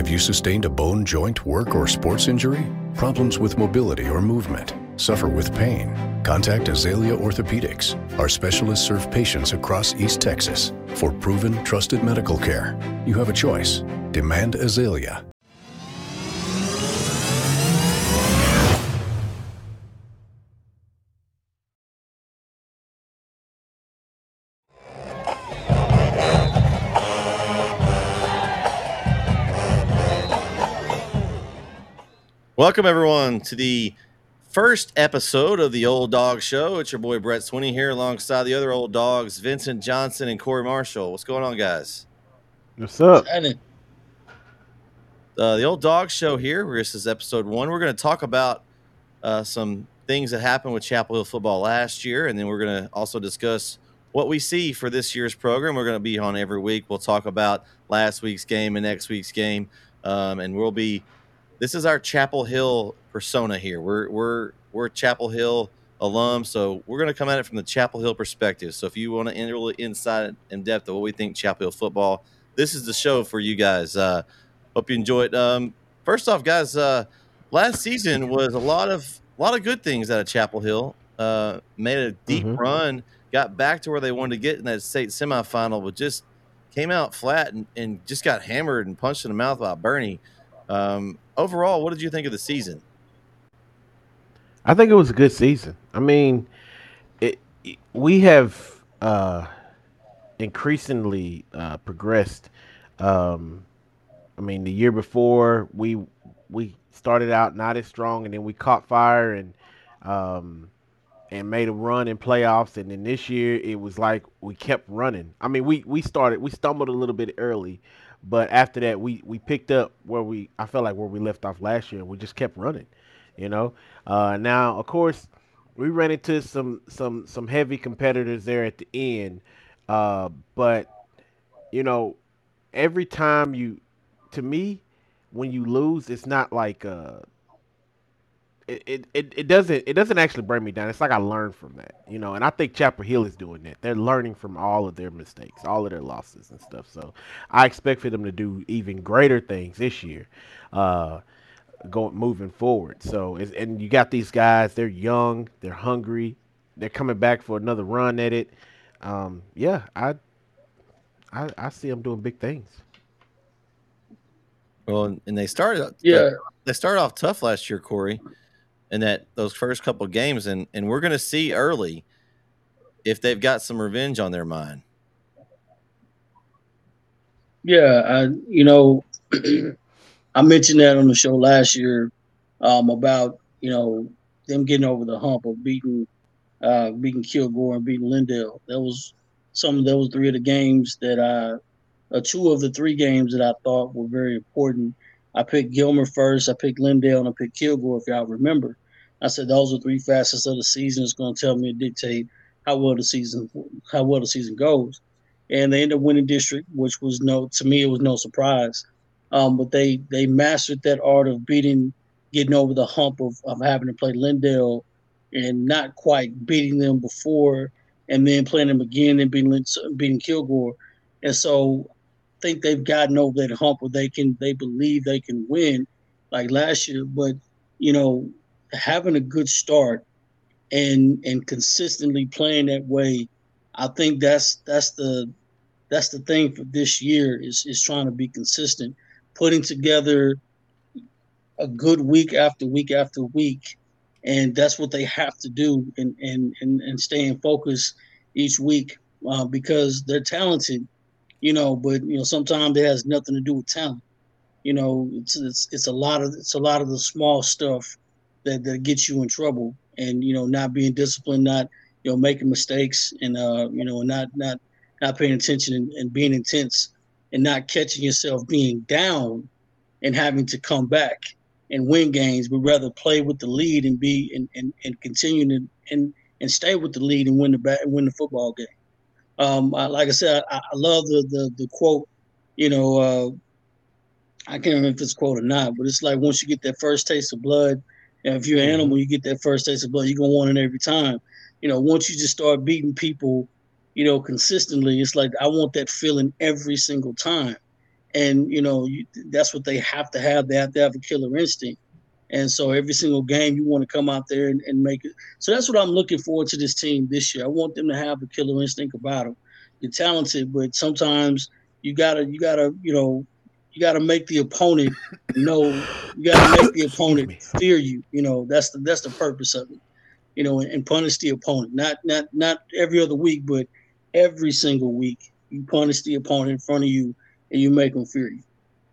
Have you sustained a bone, joint, work, or sports injury? Problems with mobility or movement? Suffer with pain? Contact Azalea Orthopedics. Our specialists serve patients across East Texas. For proven, trusted medical care, you have a choice. Demand Azalea. Welcome everyone to the first episode of the Old Dog Show. It's your boy Bret Swinney here, alongside the other old dogs, Vincent Johnson and Corey Marshall. What's going on, guys? What's up? Uh, the Old Dog Show here. This is episode one. We're going to talk about uh, some things that happened with Chapel Hill football last year, and then we're going to also discuss what we see for this year's program. We're going to be on every week. We'll talk about last week's game and next week's game, um, and we'll be this is our Chapel Hill persona here. We're we're we're Chapel Hill alum, so we're going to come at it from the Chapel Hill perspective. So if you want to enter really inside in depth of what we think Chapel Hill football, this is the show for you guys. Uh, hope you enjoy it. Um, first off, guys, uh, last season was a lot of a lot of good things out of Chapel Hill. Uh, made a deep mm-hmm. run, got back to where they wanted to get in that state semifinal, but just came out flat and, and just got hammered and punched in the mouth by Boerne. Um, overall, what did you think of the season? I think it was a good season. I mean, it, it we have uh, increasingly uh, progressed. Um, I mean, the year before we we started out not as strong, and then we caught fire and um, and made a run in playoffs. And then this year it was like we kept running. I mean, we we started we stumbled a little bit early, but after that, we we picked up where we I felt like where we left off last year. We just kept running, you know. Uh, now, of course, we ran into some some some heavy competitors there at the end, uh, but you know, every time you, to me, when you lose, it's not like uh, it, it, it doesn't it doesn't actually bring me down. It's like I learned from that, you know. And I think Chapel Hill is doing that. They're learning from all of their mistakes, all of their losses and stuff. So I expect for them to do even greater things this year, uh, going moving forward. So and you got these guys. They're young. They're hungry. They're coming back for another run at it. Um, yeah, I, I I see them doing big things. Well, and they started yeah they started off tough last year, Corey in that those first couple games, and and we're going to see early if they've got some revenge on their mind. Yeah, I you know I mentioned that on the show last year um, about you know them getting over the hump of beating uh, beating Kilgore and beating Lindale. That was some of those three of the games that I uh, two of the three games that I thought were very important. I picked Gilmer first, I picked Lindale, and I picked Kilgore, if y'all remember. I said those are three facets of the season. It's going to tell me dictate how well the season how well the season goes. And they ended up winning district, which was no to me it was no surprise. Um, but they they mastered that art of beating, getting over the hump of, of having to play Lindale, and not quite beating them before, and then playing them again and beating beating Kilgore. And so I think they've gotten over that hump where they can they believe they can win, like last year. But you know having a good start and and consistently playing that way, I think that's that's the that's the thing for this year is is trying to be consistent, putting together a good week after week after week, and that's what they have to do and and and, and staying focused each week uh, because they're talented, you know. But you know sometimes it has nothing to do with talent. You know, it's it's it's a lot of it's a lot of the small stuff that, that gets you in trouble. And you know not being disciplined not you know making mistakes and uh you know not not not paying attention and, and being intense and not catching yourself being down and having to come back and win games but rather play with the lead and be and and, and continue to and and stay with the lead and win the bat, win the football game. Um I, like i said I, I, love the, the the quote you know uh i can't remember if it's quote or not but it's like once you get that first taste of blood and if you're an animal, you get that first taste of blood. You're gonna want it every time. You know, once you just start beating people, you know, consistently, it's like I want that feeling every single time. and you know you, that's what they have to have. They have to have a killer instinct, and so every single game you want to come out there and, and make it. So that's what I'm looking forward to this team this year. I want them to have a killer instinct about them. You're talented, but sometimes you gotta you gotta you know you gotta make the opponent know. You gotta make the opponent fear you. You know that's the that's the purpose of it. You know, and, and punish the opponent. Not not not every other week, but every single week you punish the opponent in front of you and you make them fear you.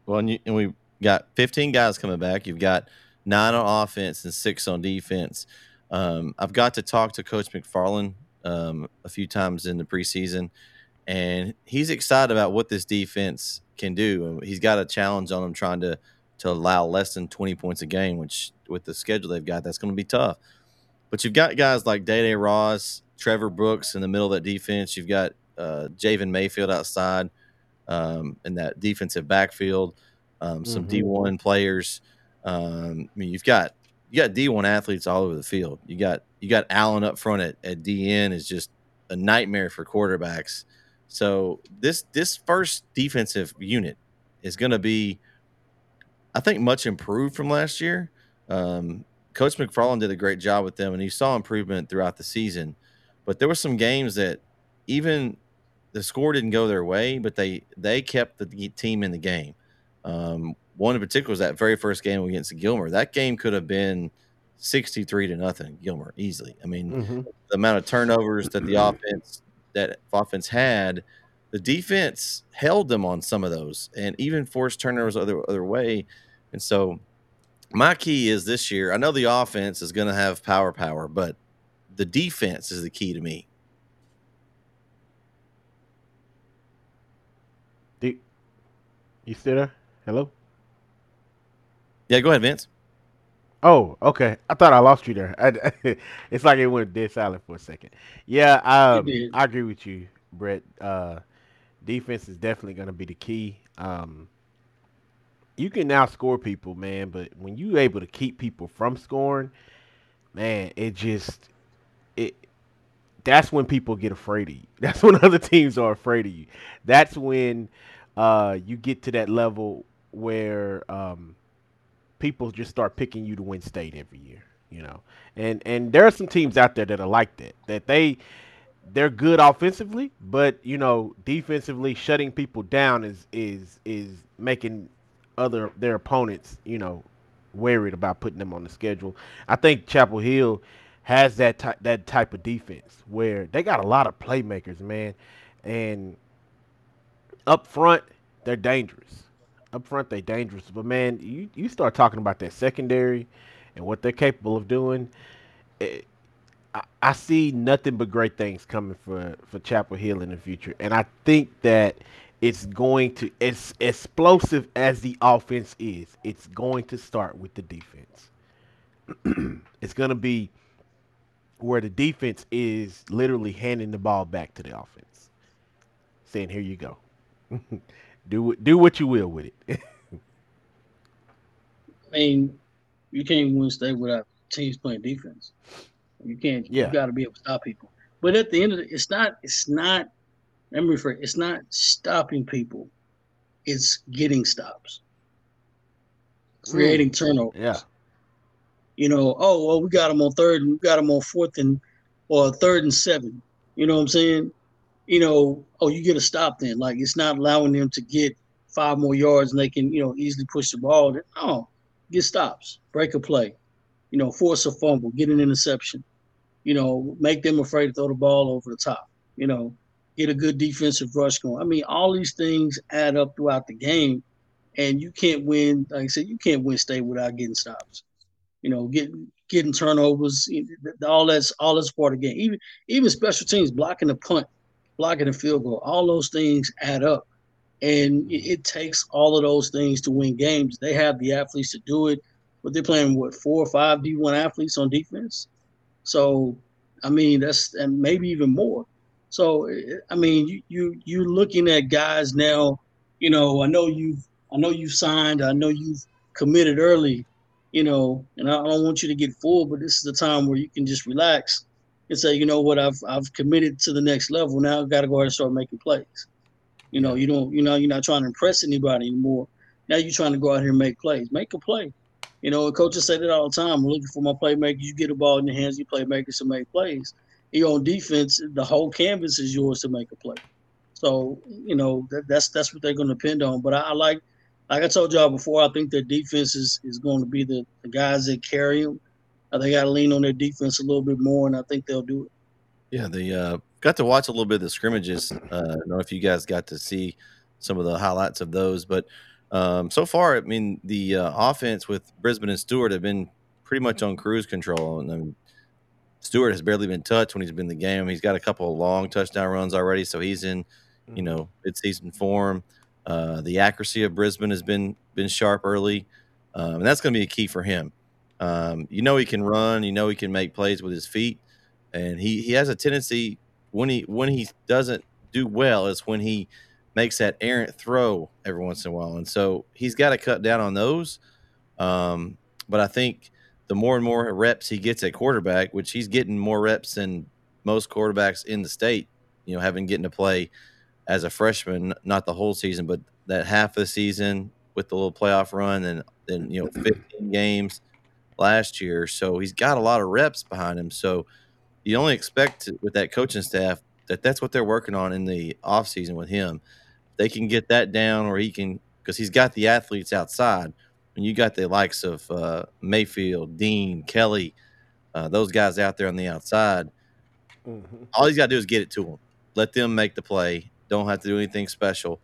Well, and, you, and we got 15 guys coming back. You've got nine on offense and six on defense. Um, I've got to talk to Coach McFarland um, a few times in the preseason, and he's excited about what this defense can do. He's got a challenge on him trying to to allow less than 20 points a game, which with the schedule they've got, that's going to be tough. But you've got guys like Day Day Ross, Trevor Brooks in the middle of that defense. You've got uh, Javen Mayfield outside um, in that defensive backfield. Um, some mm-hmm. D1 players. Um, I mean, you've got you got D1 athletes all over the field. You got you got Allen up front at, at DN is just a nightmare for quarterbacks. So this this first defensive unit is going to be, I think, much improved from last year. Um, Coach McFarland did a great job with them, and you saw improvement throughout the season. But there were some games that even the score didn't go their way, but they they kept the team in the game. Um, one in particular was that very first game against Gilmer. That game could have been sixty-three to nothing, Gilmer easily. I mean, mm-hmm. the amount of turnovers that the offense that offense had, the defense held them on some of those, and even forced turnovers other other way. And so, my key is this year. I know the offense is going to have power, power, but the defense is the key to me. You still there? Hello? Yeah, go ahead, Vince. Oh, okay. I thought I lost you there. I, it's like it went dead silent for a second. Yeah, um, I agree with you, Bret. Uh, defense is definitely going to be the key. Um, you can now score people, man, but when you're able to keep people from scoring, man, it just it. That's when people get afraid of you. That's when other teams are afraid of you. That's when uh, you get to that level where um, people just start picking you to win state every year. You know, and and there are some teams out there that are like that. That they they're good offensively, but you know, defensively shutting people down is is is making other their opponents, you know, worried about putting them on the schedule. I think Chapel Hill has that ty- that type of defense where they got a lot of playmakers, man, and up front, they're dangerous. Up front, they're dangerous. But man, you you start talking about that secondary and what they're capable of doing. It, I, I see nothing but great things coming for for Chapel Hill in the future, and I think that it's going to as explosive as the offense is. It's going to start with the defense. it's going to be where the defense is literally handing the ball back to the offense, saying, "Here you go." do do what you will with it. I mean, you can't win state without teams playing defense. You can't. Yeah. You got to be able to stop people. But at the end of it, it's not. It's not. Let me rephrase. It's not stopping people. It's getting stops. Creating mm. turnovers. Yeah. You know. Oh well, we got them on third, and we got them on fourth and or third and seven. You know what I'm saying? You know, oh, you get a stop then. Like it's not allowing them to get five more yards and they can, you know, easily push the ball. No, get stops, break a play, you know, force a fumble, get an interception, you know, make them afraid to throw the ball over the top, you know, get a good defensive rush going. I mean, all these things add up throughout the game, and you can't win. Like I said, you can't win state without getting stops. You know, getting getting turnovers, all that's all that's part of the game. Even even special teams blocking the punt blocking a field goal. All those things add up. And it, takes all of those things to win games. They have the athletes to do it, but they're playing what four or five D1 athletes on defense. So, I mean, that's and maybe even more. So, I mean, you you you're looking at guys now. You know, I know you've I know you've signed. I know you've committed early. You know, and I don't want you to get full, but this is the time where you can just relax and say, you know what, I've I've committed to the next level. Now I've got to go ahead and start making plays. You know, you don't, you know, you're not trying to impress anybody anymore. Now you're trying to go out here and make plays. Make a play. You know, coaches say that all the time. We're looking for my playmakers. You get a ball in the hands, you playmakers to make plays. You're on defense, the whole canvas is yours to make a play. So, you know, that, that's that's what they're going to depend on. But I, I, like, like I told y'all before, I think their defense is, is going to be the, the guys that carry them. Uh, they got to lean on their defense a little bit more, and I think they'll do it. Yeah, they uh, got to watch a little bit of the scrimmages. Uh, I don't know if you guys got to see some of the highlights of those, but um, so far, I mean, the uh, offense with Brisbane and Stewart have been pretty much on cruise control, and I mean, Stewart has barely been touched when he's been in the game. He's got a couple of long touchdown runs already, so he's in, you mm-hmm. know, mid-season form. Uh, the accuracy of Brisbane has been been sharp early, um, and that's going to be a key for him. Um, you know, he can run. You know, he can make plays with his feet, and he he has a tendency when he when he doesn't do well is when he makes that errant throw every once in a while, and so he's got to cut down on those. Um, but I think the more and more reps he gets at quarterback, which he's getting more reps than most quarterbacks in the state, you know, having getting to play as a freshman, not the whole season, but that half of the season with the little playoff run and then you know 15 games last year. So he's got a lot of reps behind him. So you only expect with that coaching staff that that's what they're working on in the offseason with him. They can get that down, or he can because he's got the athletes outside. And you got the likes of uh, Mayfield, Dean, Kelly, uh, those guys out there on the outside. Mm-hmm. All he's got to do is get it to them. Let them make the play. Don't have to do anything special.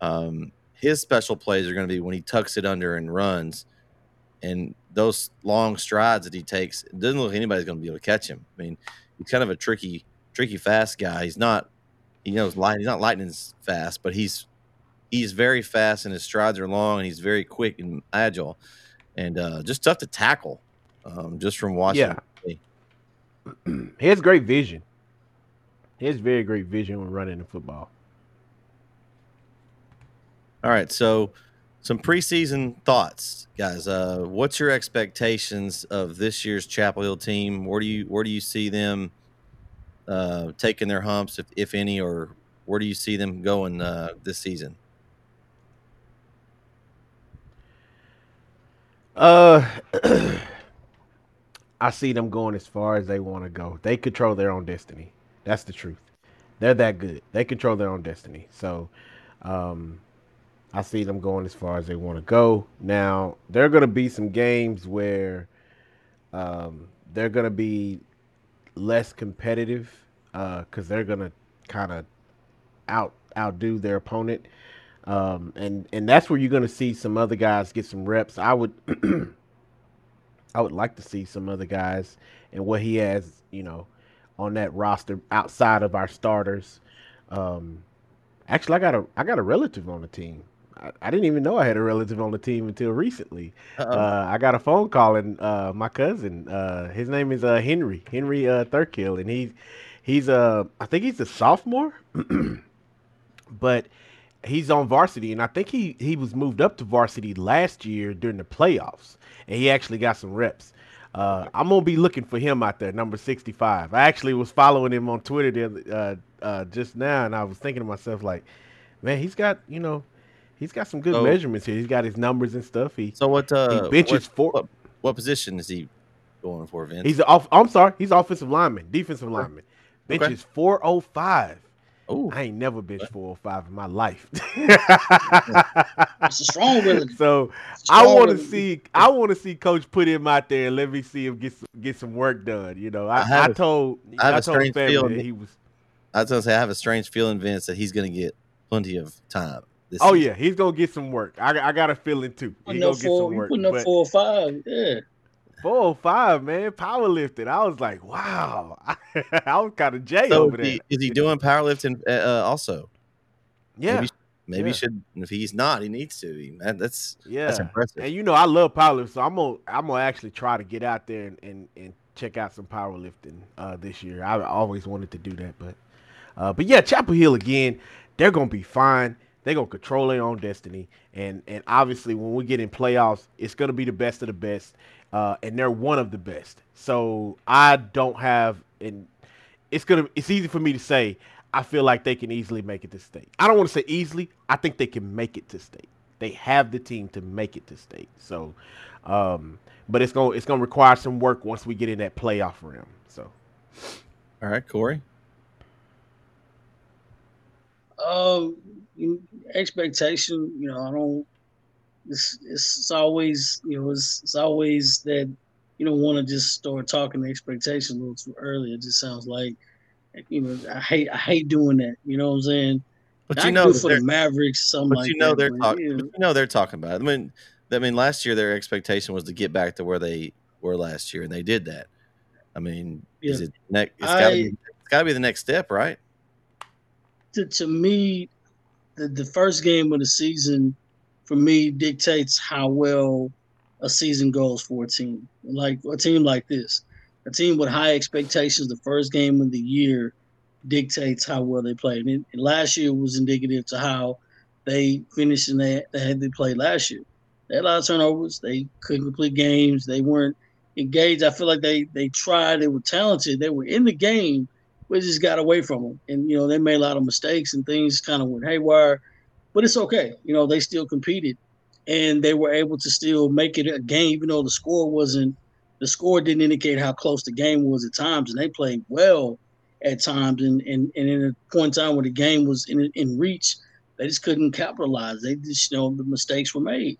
Um, his special plays are going to be when he tucks it under and runs, and those long strides that he takes. It doesn't look like anybody's going to be able to catch him. I mean, he's kind of a tricky, tricky fast guy. He's not, he knows light. He's not lightning fast, but he's he's very fast and his strides are long and he's very quick and agile, and uh, just tough to tackle. Um, just from watching. Yeah. he has great vision. He has very great vision when running the football. All right, so some preseason thoughts, guys. Uh, what's your expectations of this year's Chapel Hill team? Where do you where do you see them uh, taking their humps, if, if any, or where do you see them going uh, this season? Uh, I see them going as far as they want to go. They control their own destiny. That's the truth. They're that good. They control their own destiny. So, um, I see them going as far as they want to go. Now, there are going to be some games where um, they're going to be less competitive because uh, they're going to kind of out outdo their opponent, um, and and that's where you're going to see some other guys get some reps. I would I would like to see some other guys and what he has, you know, on that roster outside of our starters. Um, actually, I got a I got a relative on the team. I, didn't even know I had a relative on the team until recently. Uh, I got a phone call and uh, my cousin. Uh, his name is uh, Henry Henry uh, Thurkill, and he's he's uh I think he's a sophomore, but he's on varsity, and I think he he was moved up to varsity last year during the playoffs, and he actually got some reps. Uh, I'm gonna be looking for him out there, number 65. I actually was following him on Twitter uh, uh, just now, and I was thinking to myself, like, man, he's got you know He's got some good so, measurements here. He's got his numbers and stuff. He so what? Uh, he benches what, What, what, position is he going for, Vince? He's off. I'm sorry. He's offensive lineman, defensive lineman. Benches okay. 405. Oh, I ain't never benched 405 in my life. it's a strong really. So I want to see. I want to see Coach put him out there and let me see him get some, get some work done. You know, I, I, I told I, have I told a strange feeling he was. I was gonna say I have a strange feeling, Vince, that he's gonna get plenty of time oh season. yeah, he's gonna get some work. I, I got a feeling too. He's gonna get some work. Putting up four or five, yeah. Four or five, man. Powerlifting. I was like, wow. I was kind of jay so over there. Is he doing powerlifting uh, uh, also? Yeah. Maybe, maybe yeah. should. If he's not, he needs to. He, man, that's yeah. That's impressive. And you know, I love powerlifting, so I'm gonna I'm gonna actually try to get out there and and, and check out some powerlifting uh, this year. I always wanted to do that, but uh, but yeah, Chapel Hill again. They're gonna be fine they're gonna control their own destiny. And and obviously when we get in playoffs, it's gonna be the best of the best. Uh, and they're one of the best. So I don't have and it's gonna it's easy for me to say I feel like they can easily make it to state. I don't want to say easily. I think they can make it to state. They have the team to make it to state. So, um, but it's gonna it's gonna require some work once we get in that playoff realm. So, all right, Corey. Um, expectation. You know, I don't. It's it's always you know it's it's always that you don't want to just start talking the expectations a little too early. It just sounds like you know I hate I hate doing that. You know what I'm saying? But you know for the Mavericks, something but like you know that, they're talking. you know. You know they're talking about. It. I mean, I mean, last year their expectation was to get back to where they were last year, and they did that. I mean, is it next? It's got to be. It's got to be the next step, right? To, to me, the, the first game of the season for me dictates how well a season goes for a team. Like a team like this, a team with high expectations, the first game of the year dictates how well they play. And, and last year was indicative to how they finished and they, they had they played last year. They had a lot of turnovers. They couldn't complete games. They weren't engaged. I feel like they they tried. They were talented. They were in the game, we just got away from them. And, you know, they made a lot of mistakes and things kind of went haywire, but it's okay. You know, they still competed and they were able to still make it a game, even though the score wasn't, the score didn't indicate how close the game was at times. And they played well at times. And, and, and in a point in time where the game was in, in reach, they just couldn't capitalize. They just, you know, the mistakes were made.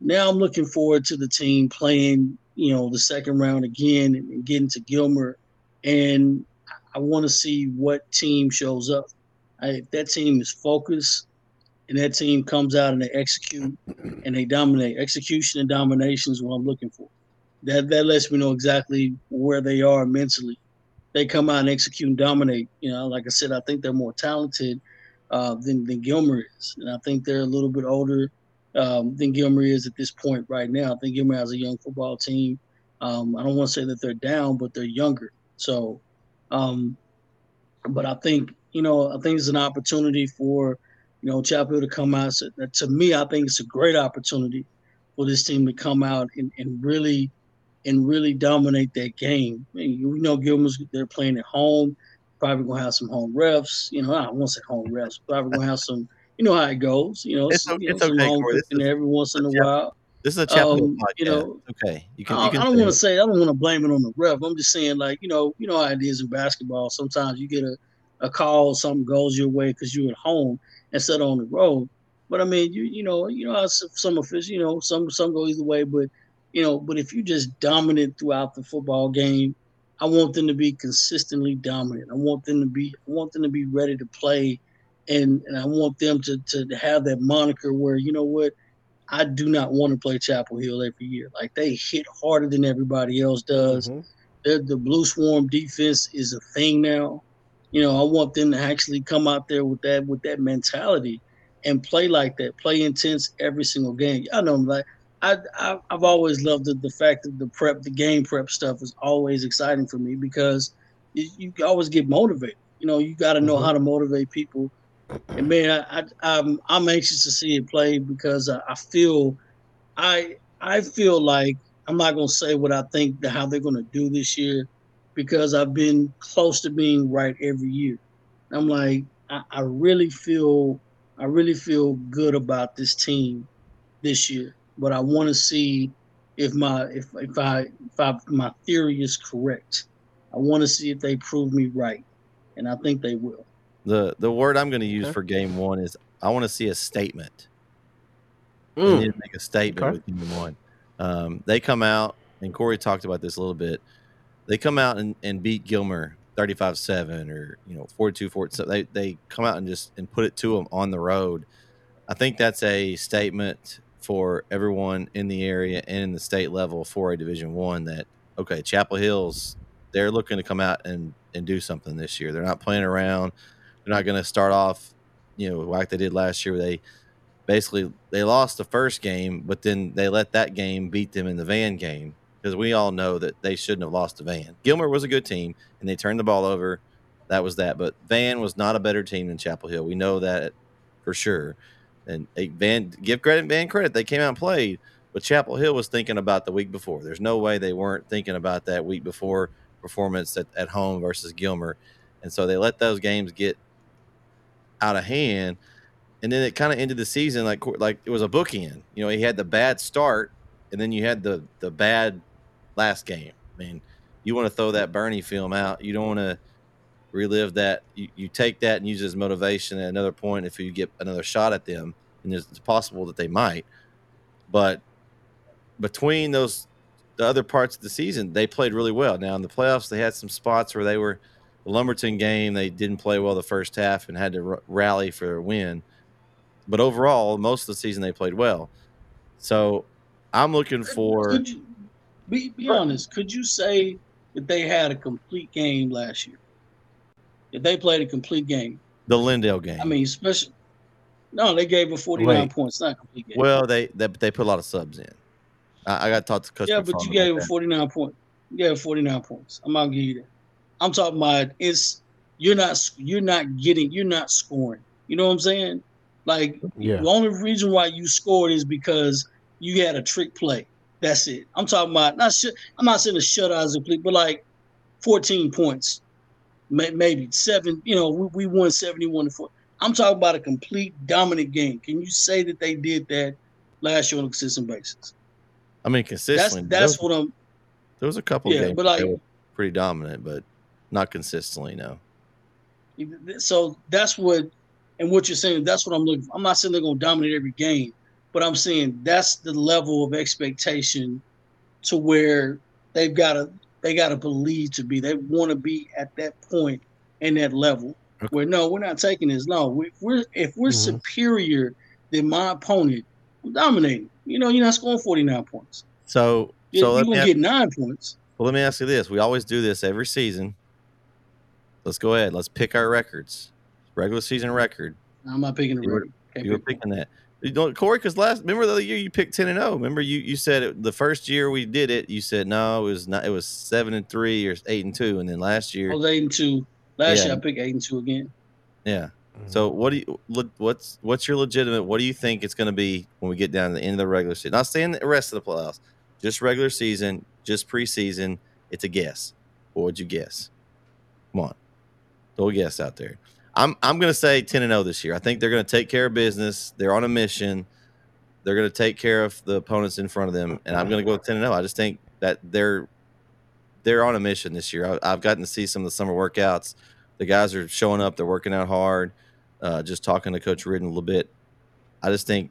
Now I'm looking forward to the team playing, you know, the second round again and, and getting to Gilmer. And I want to see what team shows up. I, if that team is focused and that team comes out and they execute and they dominate, execution and domination is what I'm looking for. That that lets me know exactly where they are mentally. They come out and execute and dominate. You know, like I said, I think they're more talented uh, than than Gilmer is, and I think they're a little bit older um, than Gilmer is at this point right now. I think Gilmer has a young football team. Um, I don't want to say that they're down, but they're younger. So um, but I think you know I think it's an opportunity for you know Chapel to come out. So to me, I think it's a great opportunity for this team to come out and, and really and really dominate that game. I mean, you know, Gilmer's they're playing at home. Probably gonna have some home refs. You know, I won't say home refs. Probably gonna have some. You know how it goes. You know, It's some, o- you know, it's some okay, home Corey. This cooking every once in a Chapel- while. This is a Chapel Um, podcast. you know, okay, you can. I, You can I don't want to say I don't want to blame it on the ref. I'm just saying, like you know, you know how it is in basketball. Sometimes you get a, a call, something goes your way because you're at home instead of on the road. But I mean, you you know, you know how some officials, you know, some some go either way. But you know, but if you just dominant throughout the football game, I want them to be consistently dominant. I want them to be I want them to be ready to play, and and I want them to to have that moniker where you know what. I do not want to play Chapel Hill every year. Like they hit harder than everybody else does. Mhm. They're, the Blue Swarm defense is a thing now. You know, I want them to actually come out there with that with that mentality and play like that, play intense every single game. I know, like I, I I've always loved the, the fact that the prep, the game prep stuff is always exciting for me because you, you always get motivated. You know, you got to know Mhm. how to motivate people. And man, I, I I'm I'm anxious to see it play because I, I feel I I feel like I'm not gonna say what I think how they're gonna do this year because I've been close to being right every year. I'm like I, I really feel I really feel good about this team this year, but I want to see if my if if I if I, my theory is correct. I want to see if they prove me right, and I think they will. The the word I'm going to use Okay. for game one is I want to see a statement. They Mm. need to make a statement Okay. with game one. Um, they come out, and Corey talked about this a little bit. They come out and, and beat Gilmer 35 7 or, you know, 42 47. They, they come out and just and put it to them on the road. I think that's a statement for everyone in the area and in the state level for a Division One that okay, Chapel Hills, they're looking to come out and and do something this year. They're not playing around. They're not going to start off, you know, like they did last year. They basically they lost the first game, but then they let that game beat them in the van game because we all know that they shouldn't have lost the van. Gilmer was a good team and they turned the ball over. That was that, but Van was not a better team than Chapel Hill. We know that for sure. And Van, give credit, Van credit. They came out and played, but Chapel Hill was thinking about the week before. There's no way they weren't thinking about that week before performance at, at home versus Gilmer. and so they let those games get out of hand, and then it kind of ended the season like like it was a bookend. You know, he had the bad start, and then you had the the bad last game. I mean, you want to throw that Boerne film out. You don't want to relive that. You, you take that and use it as motivation at another point if you get another shot at them, and it's possible that they might. But between those the other parts of the season, they played really well. Now in the playoffs, they had some spots where they were the Lumberton game. They didn't play well the first half and had to r- rally for a win. But overall, most of the season they played well. So I'm looking for. Could you, be be honest? Could you say that they had a complete game last year? If they played a complete game, the Lindale game. I mean, especially no, they gave a 49 Wait. points, not a complete game. well, they they, they put a lot of subs in. I, I got to talk to Coach. yeah, but you gave a 49 point. You gave 49 points. I'm not gonna give you that. I'm talking about it's you're not you're not getting you're not scoring. You know what I'm saying? Like Yeah. the only reason why you scored is because you had a trick play. That's it. I'm talking about not sh- I'm not saying the shutout is complete, but like 14 points, may- maybe seven. You know, we, we won 71 to four. I'm talking about a complete dominant game. Can you say that they did that last year on a consistent basis? I mean, That's consistently. that's there, what I'm. there was a couple Yeah, games but like- pretty dominant, but not consistently. No. So that's what, and what you're saying, that's what I'm looking. For. I'm not saying they're going to dominate every game, but I'm saying that's the level of expectation to where they've got to they got to believe to be. They want to be at that point and that level Okay. where no, we're not taking this. No, we, we're if we're Mhm. superior than my opponent, I'm dominating. You know, you're not scoring 49 points. So You, so you're let me ask, get nine points. well, let me ask you this: We always do this every season. Let's go ahead. Let's pick our records. Regular season record. I'm not picking the You were- record. You were picking that. You know, Corey, because last remember the other year you picked ten and zero. Remember you you said it, the first year we did it. You said no, it was not. It was seven and three or eight and two, and then last year, I was eight and two. Last Yeah. year I picked eight and two again. yeah. Mm-hmm. So what do you what's what's your legitimate? What do you think it's going to be when we get down to the end of the regular season? Not saying the rest of the playoffs, just regular season, just preseason. It's a guess. What would you guess? Come on, throw a guess out there. I'm I'm to say ten and zero this year. I think they're to take care of business. They're on a mission. They're to take care of the opponents in front of them, and I'm to go with ten and zero. I just think that they're they're on a mission this year. I, I've gotten to see some of the summer workouts. The guys are showing up. They're working out hard. Uh, just talking to Coach Riordan a little bit. I just think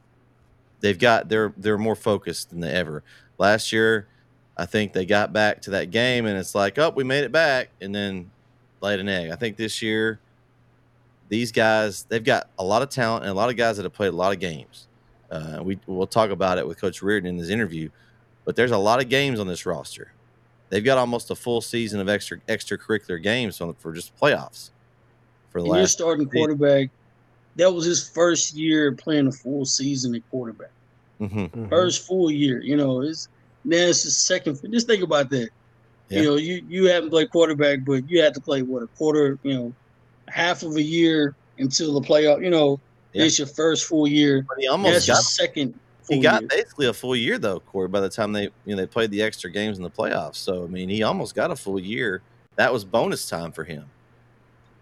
they've got they're they're more focused than they ever. Last year, I think they got back to that game, and it's like, oh, we made it back, and then laid an egg. I think this year, these guys they've got a lot of talent and a lot of guys that have played a lot of games. Uh, we we'll talk about it with Coach Riordan in this interview, but there's a lot of games on this roster. They've got almost a full season of extra extracurricular games on, for just playoffs for the And your last. starting quarterback, that was his first year playing a full season at quarterback. Mhm. Mhm. First full year, you know, it's then it's his second. Just think about that. Yeah. You know, you you haven't played quarterback, but you had to play what a quarter, you know, half of a year until the playoff. You know, Yeah. it's your first full year. But he almost That's your got second. Full he got year. basically a full year though, Corey. By the time they you know they played the extra games in the playoffs, so I mean he almost got a full year. That was bonus time for him.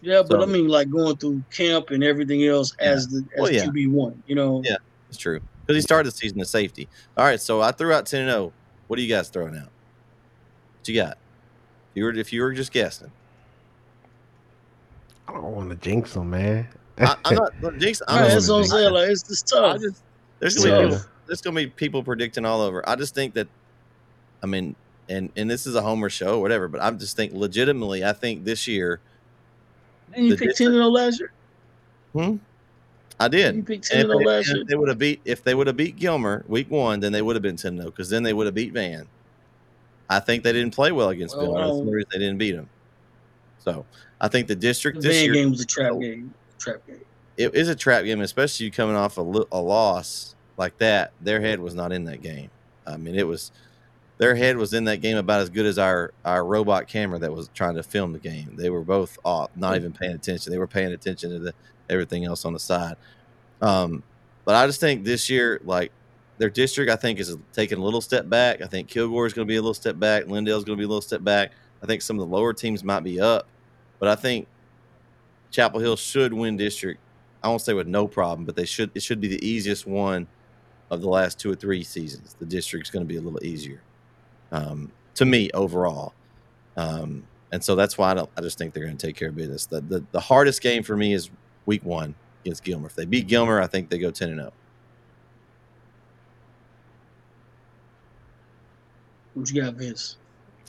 Yeah, but So- I mean, like going through camp and everything else as the as Well, yeah. QB one. You know, Yeah. It's true because he started the season as safety. All right, so I threw out ten and zero. What are you guys throwing out? What you got? If you were if you were just guessing, I don't want to jinx them, man. I, I'm not look, Jinx. I'm Right, just- that's what I'm saying. Like it's just tough. just there's gonna be Yeah. people, there's gonna be people predicting all over. I just think that, I mean, and and this is a Homer show, or whatever. But I just think legitimately, I think this year and you picked ten and 0 last year. Hmm? I did. You picked ten And and if 0 they, last and year. if they would have beat if they would have beat Gilmer week one, then they would have been 10 0 because then they would have beat Van. I think they didn't play well against Well, the um, they didn't beat him. So I think the The district this year game was a trap game. Trap game. it is a trap game, especially you coming off a, a loss like that. Their head was not in that game. I mean, it was their head was in that game about as good as our our robot camera that was trying to film the game. They were both off, not even paying attention. They were paying attention to the everything else on the side. Um, but I just think this year, like their district, I think is taking a little step back. I think Kilgore is going to be a little step back. Lindale's going to be a little step back. I think some of the lower teams might be up, but I think Chapel Hill should win district. I won't say with no problem, but they should. It should be the easiest one of the last two or three seasons. The district's going to be a little easier um, to me overall, um, and so that's why I, I just think they're going to take care of business. The, the the hardest game for me is week one against Gilmer. If they beat Gilmer, I think they go ten and zero. What you got, Vince?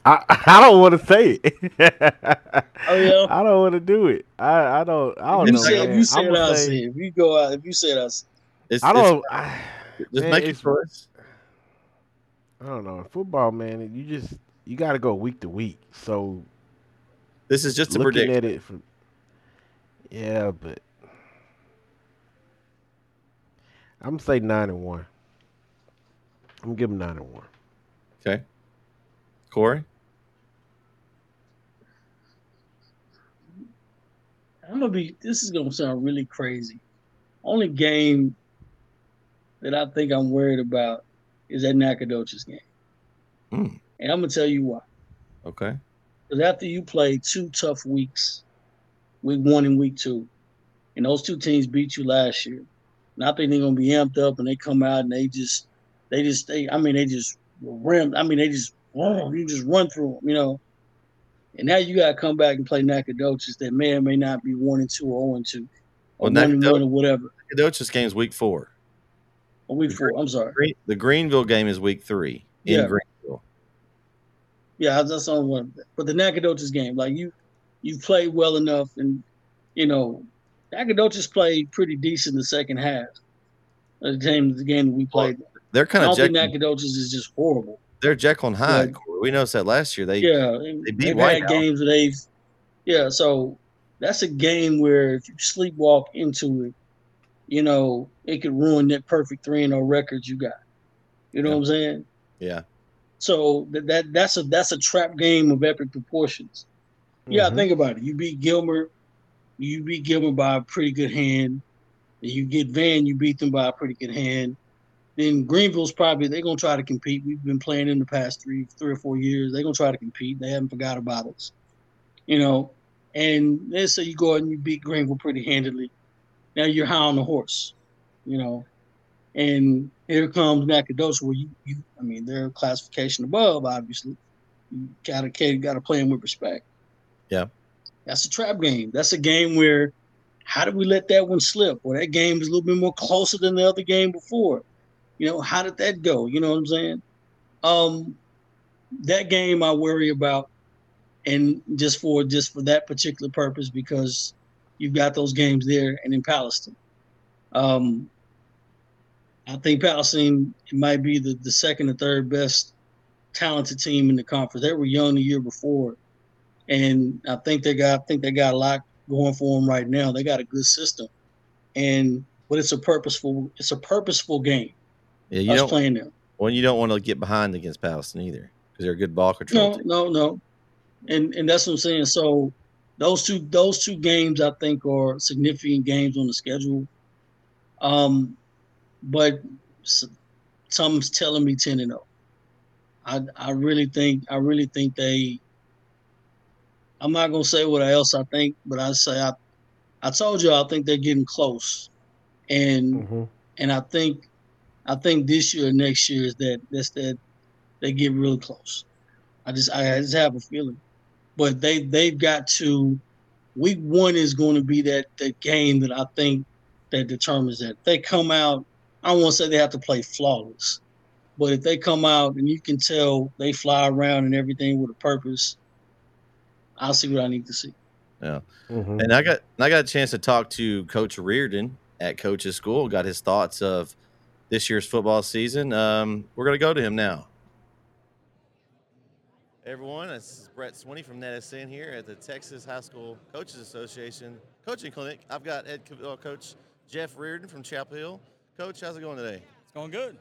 I I don't want to say it. Oh, yeah? I don't want to do it. I I don't. I don't If you know. say, if you say I'ma it, I'll say- say it. If you go out, if you say it, I'll say it. I don't. I, just man, make your it's- choice. I don't know. Football, man, you just you got to go week to week. So This is just a looking prediction. at it from yeah, but I'm gonna say nine and one. I'm gonna give them nine and one. Okay, Corey. I'm gonna be. This is gonna sound really crazy. Only game that I think I'm worried about is that Nacogdoches game, Hmm. and I'm gonna tell you why. Okay. Because after you play two tough weeks, week one and week two, and those two teams beat you last year, and I think they're gonna be amped up, and they come out and they just, they just, they, I mean, they just ram. I mean, they just, oh, you just run through them, you know. And now you gotta come back and play Nacogdoches that may or may not be one and two or zero and two, or Well, one and one or whatever. Nacogdoches game is week four. Or week four. I'm sorry. The Greenville game is week three in Yeah. Greenville. Yeah, that's on one. But the Nacogdoches game, like you, you played well enough, and you know, Nacogdoches played pretty decent in the second half. of The game, the game that we played. They're I kind don't of think Nacogdoches is just horrible. They're Jekyll and Hyde. Yeah. We noticed that last year. They Yeah, they beat White had games they've. Yeah, so that's a game where if you sleepwalk into it, you know, it could ruin that perfect three and zero record you got. You know Yeah. what I'm saying? yeah. So that, that that's a that's a trap game of epic proportions. Yeah, Mhm. think about it. You beat Gilmer, you beat Gilmer by a pretty good hand. You get Van, you beat them by a pretty good hand. Then Greenville's probably they're gonna try to compete. We've been playing in the past three three or four years. They're gonna try to compete. They haven't forgot about us. You know, and let's say you go out and you beat Greenville pretty handedly. Now you're high on the horse, you know. And here comes Nacogdoches, where you, you I mean, they're classification above, obviously. You gotta gotta play them with respect. Yeah. That's a trap game. That's a game where how did we let that one slip? Well, that game is a little bit more closer than the other game before. You know, how did that go? You know what I'm saying? Um that game I worry about and just for just for that particular purpose because you've got those games there and in Palestine. Um I think Palestine might be the, the second or third best talented team in the conference. They were young the year before, and I think they got I think they got a lot going for them right now. They got a good system, and but it's a purposeful it's a purposeful game. Yeah, you us don't. playing them. Well, you don't want to get behind against Palestine either because they're a good ball control No, team. no, no, and and that's what I'm saying. So those two those two games I think are significant games on the schedule. Um, but s- something's telling me ten and zero. I I really think I really think they. I'm not gonna say what else I think, but I say I, I told you I think they're getting close, and Mhm. and I think, I think this year or next year is that that's that they get really close. I just I just have a feeling, but they they've got to. Week one is going to be that that game that I think that determines that. If they come out, I don't want to say they have to play flawless, but if they come out and you can tell they fly around and everything with a purpose, I'll see what I need to see. Mhm. And I got I got a chance to talk to Coach Riordan at Coach's School. Got his thoughts of this year's football season. Um, we're gonna go to him now. Hey everyone, this is Bret Swinney from NETsn here at the Texas High School Coaches Association Coaching Clinic. I've got head co- uh, coach Jeff Riordan from Chapel Hill. Coach, how's it going today? It's going good.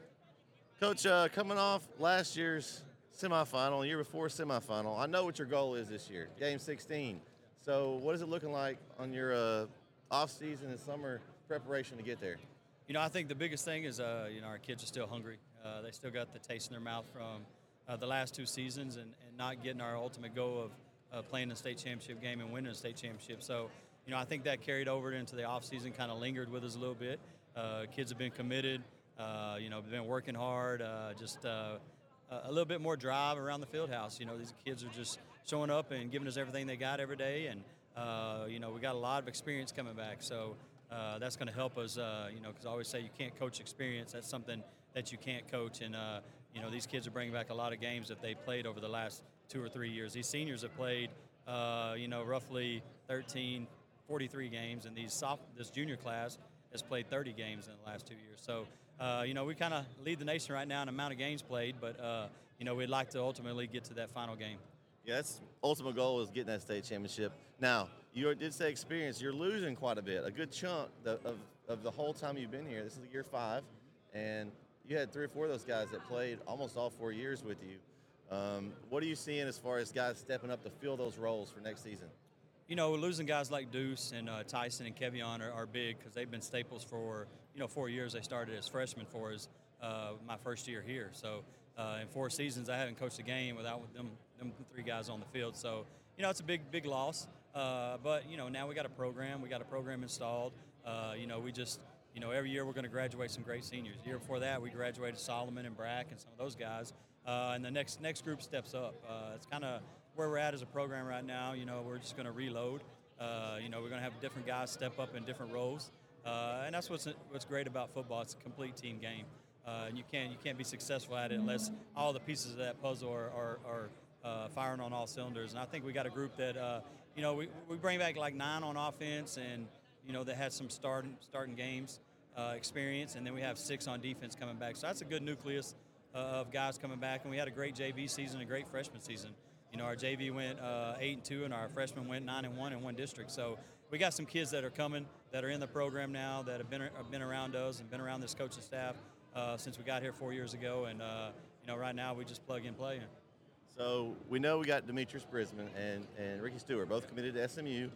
Coach, uh, coming off last year's semifinal, year before semifinal, I know what your goal is this year, Game 16. So, what is it looking like on your uh, off season and summer preparation to get there? You know, I think the biggest thing is, uh, you know, our kids are still hungry. Uh, they still got the taste in their mouth from uh, the last two seasons and, and not getting our ultimate goal of playing the state championship game and winning the state championship. So you know, I think that carried over into the offseason, kind of lingered with us a little bit. Uh, kids have been committed, uh, you know, been working hard, uh, just a little bit more drive around the field house. You know, these kids are just showing up and giving us everything they got every day, and you know, we got a lot of experience coming back. So uh, that's going to help us. Uh, you know, because I always say you can't coach experience. That's something that you can't coach, and uh, you know, these kids are bringing back a lot of games that they played over the last two or three years. These seniors have played, uh, you know, roughly 13, 43 games, and these soft, this junior class has played 30 games in the last two years. So, uh, you know, we kind of lead the nation right now in amount of games played, but, uh, you know, we'd like to ultimately get to that final game. Yeah, ultimate goal is getting that state championship. Now, you did say experience. You're losing quite a bit, a good chunk of, of the whole time you've been here. This is year five, and you had three or four of those guys that played almost all four years with you. Um, what are you seeing as far as guys stepping up to fill those roles for next season? you know, losing guys like Deuce and uh, Tyson and Kevion are, are big because they've been staples for you know four years. They started as freshmen for us uh, my first year here. So uh, in four seasons, I haven't coached a game without them them three guys on the field. So you know, it's a big big loss. Uh, but you know, now we got a program. We got a program installed. Uh, you know, we just you know every year we're going to graduate some great seniors. The year before that, we graduated Solomon and Brack and some of those guys. Uh, and the next next group steps up. it's kind of where we're at as a program right now, you know, we're just going to reload. Uh, you know, we're going to have different guys step up in different roles, uh, and that's what's what's great about football. It's a complete team game, uh, and you can't you can't be successful at it unless all the pieces of that puzzle are, are, are uh, firing on all cylinders. And I think we got a group that, uh, you know, we, we bring back like nine on offense, and you know, that had some starting starting games uh, experience, and then we have six on defense coming back. So that's a good nucleus of guys coming back, and we had a great JV season, a great freshman season. You know, our JV went uh, eight and two, and our freshmen went nine and one in one district. So we got some kids that are coming that are in the program now that have been have been around us and been around this coaching staff uh, since we got here four years ago. And uh, you know, right now we just plug and play. So we know we got Demetrius Brisbon and and Ricky Stewart both committed to SMU.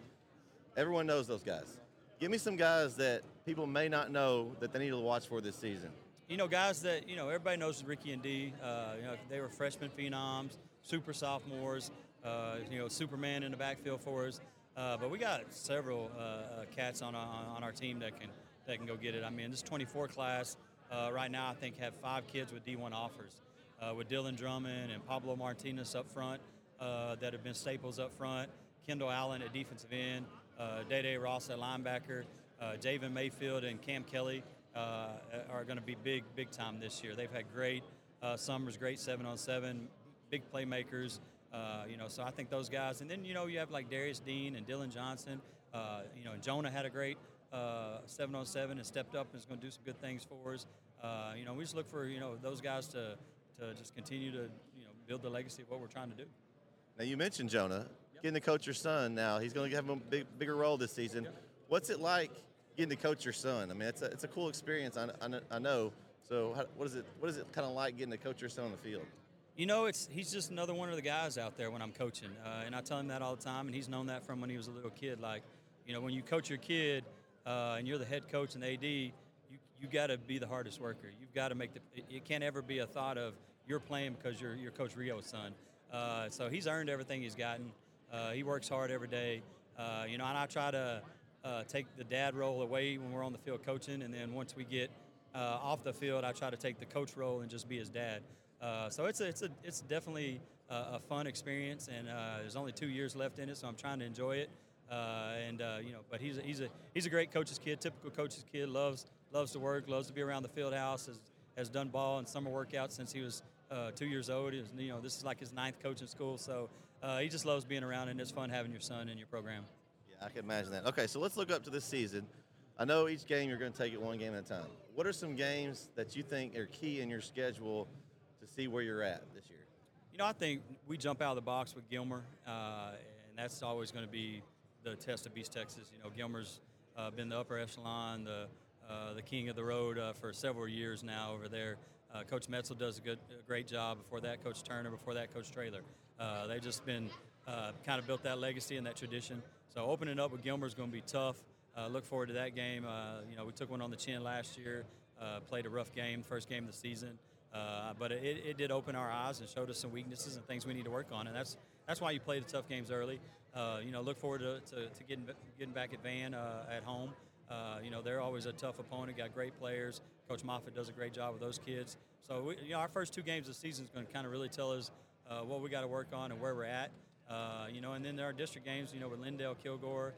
Everyone knows those guys. Give me some guys that people may not know that they need to watch for this season. You know, guys that you know everybody knows Ricky and D. Uh, you know, they were freshman phenoms super sophomores, uh, you know, Superman in the backfield for us. Uh, but we got several uh, uh, cats on, our, on our team that can that can go get it. I mean, this 24 class uh, right now, I think have five kids with D1 offers, with Dylan Drummond and Pablo Martinez up front that have been staples up front. Kendall Allen at defensive end, uh, Day Ross at linebacker, uh, Javen Mayfield and Cam Kelly uh, are going to be big, big time this year. They've had great uh, summers, great seven on seven big playmakers. Uh, you know, so I think those guys, and then you know you have like Darius Dean and Dylan Johnson. Uh, you know, Jonah had a great uh, seven on seven and stepped up and is going to do some good things for us. Uh, you know, we just look for you know those guys to to just continue to you know build the legacy of what we're trying to do. Now you mentioned Jonah yep. getting to coach your son. Now he's going to have a big, bigger role this season. Yep. What's it like getting to coach your son? I mean, it's a it's a cool experience. I, I, I know. So how, what is it what is it kind of like getting to coach your son on the field? You know, it's he's just another one of the guys out there when I'm coaching, uh, and I tell him that all the time, and he's known that from when he was a little kid. Like, you know, when you coach your kid uh, and you're the head coach and AD, you you got to be the hardest worker. You've got to make the. It can't ever be a thought of you're playing because you're your Coach Rio's son. Uh, so he's earned everything he's gotten. Uh, he works hard every day. Uh, you know, and I try to uh, take the dad role away when we're on the field coaching, and then once we get off the field, I try to take the coach role and just be his dad. Uh, so it's a, it's a, it's definitely a, a fun experience, and uh, there's only two years left in it, so I'm trying to enjoy it. Uh, and uh, you know, but he's a, he's a he's a great coach's kid, typical coach's kid. loves loves to work, loves to be around the field house. Has, has done ball and summer workouts since he was uh, two years old. Was, you know, this is like his ninth coach in school, so uh, he just loves being around, and it's fun having your son in your program. Yeah, I can imagine that. Okay, so let's look up to this season. I know each game you're going to take it one game at a time. What are some games that you think are key in your schedule to see where you're at this year? You know, I think we jump out of the box with Gilmer, uh, and that's always going to be the test of East Texas. You know, Gilmer's uh, been the upper echelon, the uh, the king of the road uh, for several years now over there. Uh, Coach Metzel does a good, a great job. Before that, Coach Turner. Before that, Coach Traylor. Uh, they've just been kind of built that legacy and that tradition. So opening up with Gilmer is going to be tough. look forward to that game. you know, we took one on the chin last year. played a rough game, first game of the season. Uh, but it, it did open our eyes and showed us some weaknesses and things we need to work on, and that's that's why you play the tough games early. Uh, you know, look forward to, to, to, getting getting back at Van uh, at home. Uh, you know, they're always a tough opponent. Got great players. Coach Moffitt does a great job with those kids. So, we, you know, our first two games of the season is going to kind of really tell us uh, what we got to work on and where we're at. Uh, you know, and then there are district games. You know, with Lindale, Kilgore,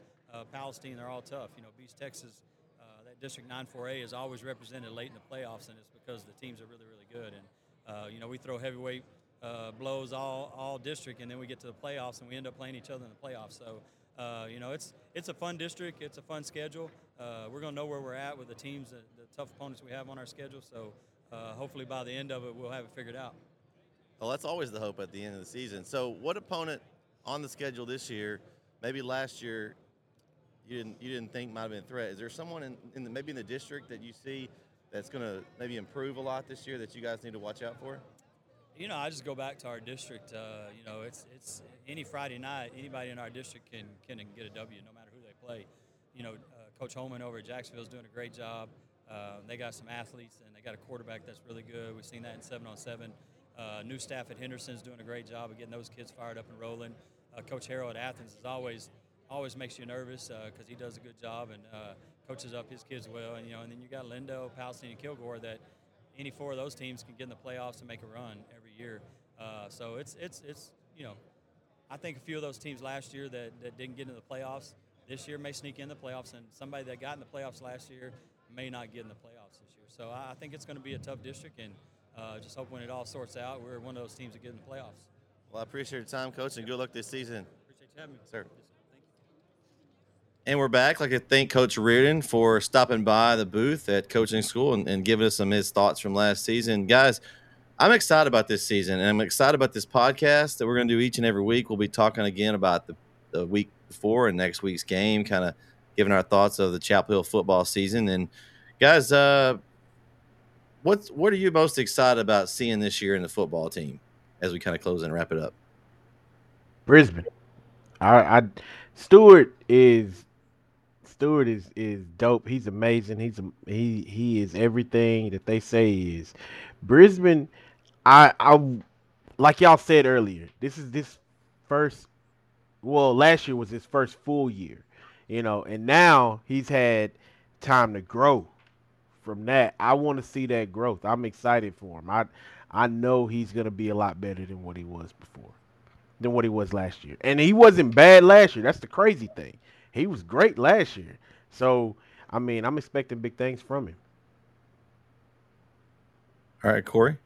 Palestine, they're all tough. You know, Beast Texas, that District 9-4A is always represented late in the playoffs, and it's because the teams are really, really good. And uh, you know, we throw heavyweight uh, blows all, all district, and then we get to the playoffs, and we end up playing each other in the playoffs. So, uh, you know, it's it's a fun district. It's a fun schedule. Uh, we're going to know where we're at with the teams, the, the, tough opponents we have on our schedule. So, uh, hopefully, by the end of it, we'll have it figured out. Well, that's always the hope at the end of the season. So, what opponent on the schedule this year, maybe last year, you didn't you didn't think might have been a threat? Is there someone in, in the, maybe in the district that you see that's going to maybe improve a lot this year that you guys need to watch out for? You know, I just go back to our district. Uh, you know, it's it's any Friday night, anybody in our district can can get a W, no matter who they play. You know, Coach Holman over at Jacksonville is doing a great job. Uh, they got some athletes and they got a quarterback that's really good. We've seen that in seven on seven. Uh, new staff at Henderson's doing a great job of getting those kids fired up and rolling. Uh, Coach Harold at Athens is always always makes you nervous because uh, he does a good job and coaches up his kids well. And you know, and then you got Lindale, Palestine, and Kilgore that any four of those teams can get in the playoffs and make a run every year. Uh, so it's it's it's you know, I think a few of those teams last year that, that didn't get into the playoffs this year may sneak in the playoffs, and somebody that got in the playoffs last year may not get in the playoffs this year. So I think it's going to be a tough district, and uh, just hope when it all sorts out, we're one of those teams that get in the playoffs. Well, I appreciate your time, Coach, and good luck this season. Appreciate you having me, sir. And we're back. I'd like to thank Coach Riordan for stopping by the booth at coaching school and, and, giving us some of his thoughts from last season. Guys, I'm excited about this season and I'm excited about this podcast that we're going to do each and every week. We'll be talking again about the, the week before and next week's game, kind of giving our thoughts of the Chapel Hill football season. And guys, uh, what's what are you most excited about seeing this year in the football team as we kind of close and wrap it up? Brisbon. I, I Stewart is Stewart is is dope. He's amazing. He's he he is everything that they say is. Brisbon, I I like y'all said earlier. This is this first. Well, last year was his first full year, you know, and now he's had time to grow. From that, I want to see that growth. I'm excited for him. I I know he's gonna be a lot better than what he was before, than what he was last year. And he wasn't bad last year. That's the crazy thing he was great last year. So, I mean, I'm expecting big things from him. All right, Corey.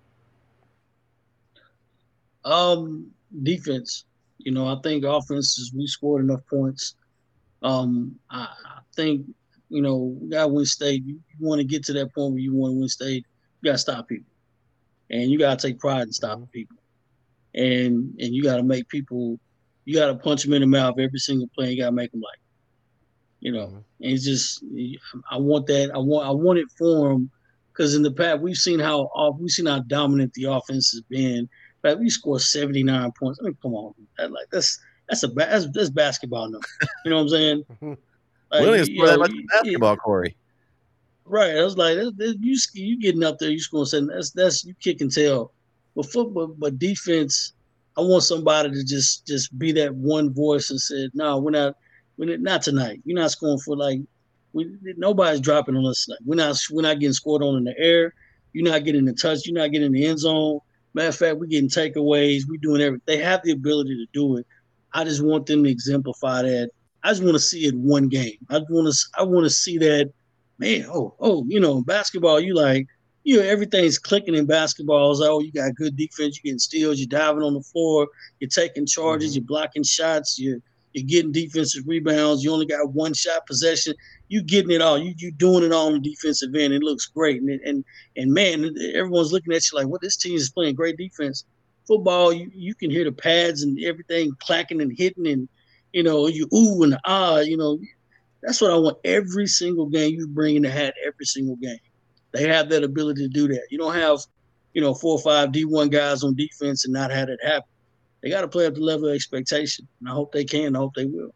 Um, defense. You know, I think offenses we scored enough points. Um, I, I think you know we got to win state. You, you want to get to that point where you want to win state. You got to stop people, and you got to take pride in stopping mm-hmm. people, and and you got to make people. You got to punch them in the mouth every single play. You got to make them like you know. Mm-hmm. And it's just I want that. I want I want it for them because in the past we've seen how off we've seen how dominant the offense has been. But we score seventy nine points. I mean, come on, that, like that's that's a that's, that's basketball now. You know what I'm saying? Mm-hmm. Like, we don't score that much basketball, Corey. Right. I was like, that's, that's, you you getting up there, you scoring seven. That's that's you kick and tell. But football, but defense, I want somebody to just just be that one voice and say, no, we're not we're not tonight. You're not scoring for like we nobody's dropping on us. We're not we're not getting scored on in the air. You're not getting the touch. You're not getting the end zone. Matter of fact, we're getting takeaways. We're doing everything. They have the ability to do it. I just want them to exemplify that. I just want to see it one game. I want to I want to see that. Man, oh oh, you know, basketball. You like you know everything's clicking in basketball. It's like, oh, you got good defense. You're getting steals. You're diving on the floor. You're taking charges. Mm-hmm. You're blocking shots. You're you're getting defensive rebounds. You only got one shot possession. You're getting it all. You you doing it all on the defensive end. It looks great. And and and man, everyone's looking at you like, what? Well, this team is playing great defense. Football, you, you can hear the pads and everything clacking and hitting, and you know you ooh and ah. You know, that's what I want. Every single game you bring in the hat. Every single game, they have that ability to do that. You don't have, you know, four or five D one guys on defense and not have it happen they got to play up the level of expectation. And I hope they can. I hope they will.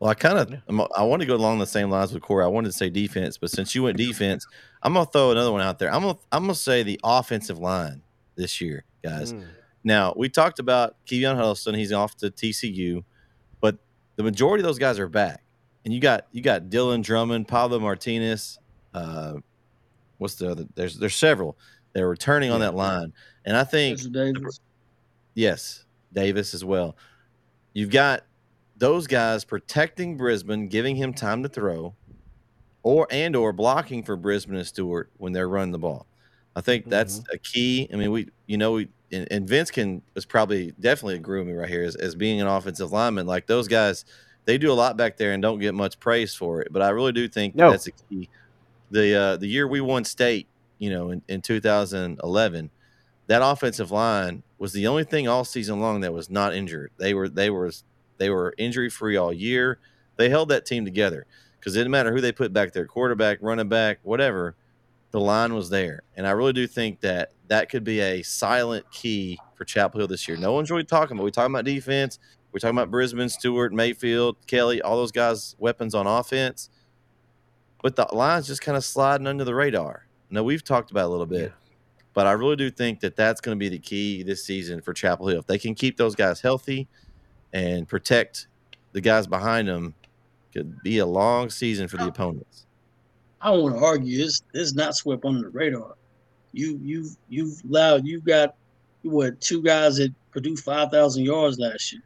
Well, I kind of I want to go along the same lines with Corey. I wanted to say defense, but since you went defense, I'm gonna throw another one out there. I'm gonna I'm gonna say the offensive line this year, guys. Mm. Now we talked about Kevion Huddleston. He's off to TCU, but the majority of those guys are back, and you got you got Dylan Drummond, Pablo Martinez. Uh, what's the other? There's there's several They're returning on that line, and I think Davis. Yes, Davis as well. You've got those guys protecting Brisbon, giving him time to throw, or and or blocking for Brisbon and Stewart when they're running the ball. I think that's mm-hmm. a key. I mean, we you know we and, and, Vince can was probably definitely agree with me right here as, as being an offensive lineman. Like those guys, they do a lot back there and don't get much praise for it. But I really do think no. that's a key. The uh, the year we won state, you know, in, in 2011, that offensive line was the only thing all season long that was not injured. They were they were they were injury free all year. They held that team together because it didn't matter who they put back there, quarterback, running back, whatever. The line was there, and I really do think that that could be a silent key for Chapel Hill this year. No one's really talking about. We talking about defense. We're talking about Brisbon, Stewart, Mayfield, Kelly, all those guys' weapons on offense. But the line's just kind of sliding under the radar. Now we've talked about a little bit, yeah. But I really do think that that's going to be the key this season for Chapel Hill. If they can keep those guys healthy, and protect the guys behind them could be a long season for the oh. opponents. I don't want to argue. It's it's not swept under the radar. You you you've allowed you've got what two guys that produced five thousand yards last year.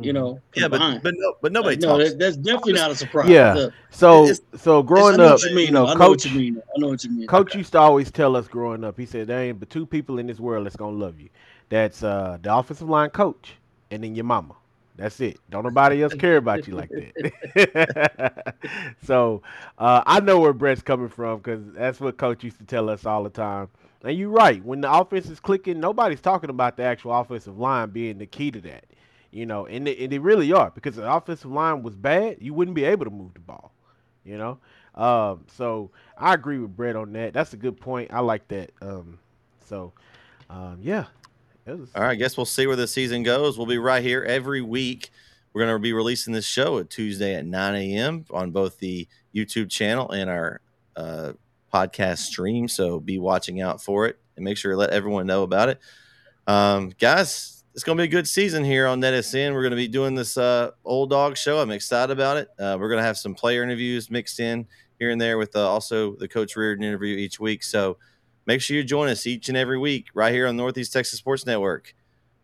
You mm-hmm. know, yeah, but but no, but nobody. Uh, no, that, that's definitely not a surprise. Yeah. so so growing up, you, mean, you know, I know coach, what you mean. I know what you mean. Coach used to always tell us growing up. He said, "There ain't but two people in this world that's gonna love you. That's uh, the offensive line coach and then your mama. That's it. Don't nobody else care about you like that. so uh, I know where Bret's coming from because that's what Coach used to tell us all the time. And you're right. When the offense is clicking, nobody's talking about the actual offensive line being the key to that. You know, and they, and they really are because the offensive line was bad, you wouldn't be able to move the ball. You know, um, so I agree with Bret on that. That's a good point. I like that. Um, so, um, yeah, was... All right, I guess we'll see where the season goes. We'll be right here every week. We're going to be releasing this show at Tuesday at 9 a.m. on both the YouTube channel and our uh, podcast stream. So be watching out for it and make sure to let everyone know about it. Um, guys, it's going to be a good season here on NETsn. We're going to be doing this uh, old dog show. I'm excited about it. Uh, we're going to have some player interviews mixed in here and there with uh, also the Coach Riordan interview each week. So Make sure you join us each and every week right here on Northeast Texas Sports Network.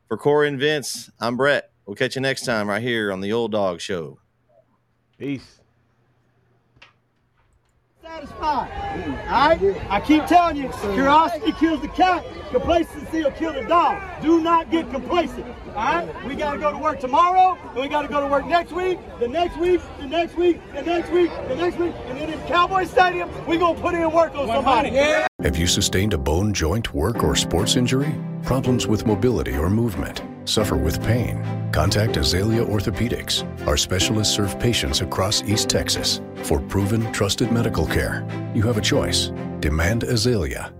For Corey and Vince, I'm Bret. We'll catch you next time right here on the Old Dog Show. Peace satisfied. All right? I keep telling you, curiosity kills the cat, complacency will kill the dog. Do not get complacent. All right? We got to go to work tomorrow, and we got to go to work next week, the next week, the next week, the next week, the next week, and then in Cowboy Stadium, we're going to put in work on somebody. Have you sustained a bone, joint, work, or sports injury? Problems with mobility or movement? Suffer with pain? Contact Azalea Orthopedics. Our specialists serve patients across East Texas. For proven, trusted medical care, you have a choice. Demand Azalea.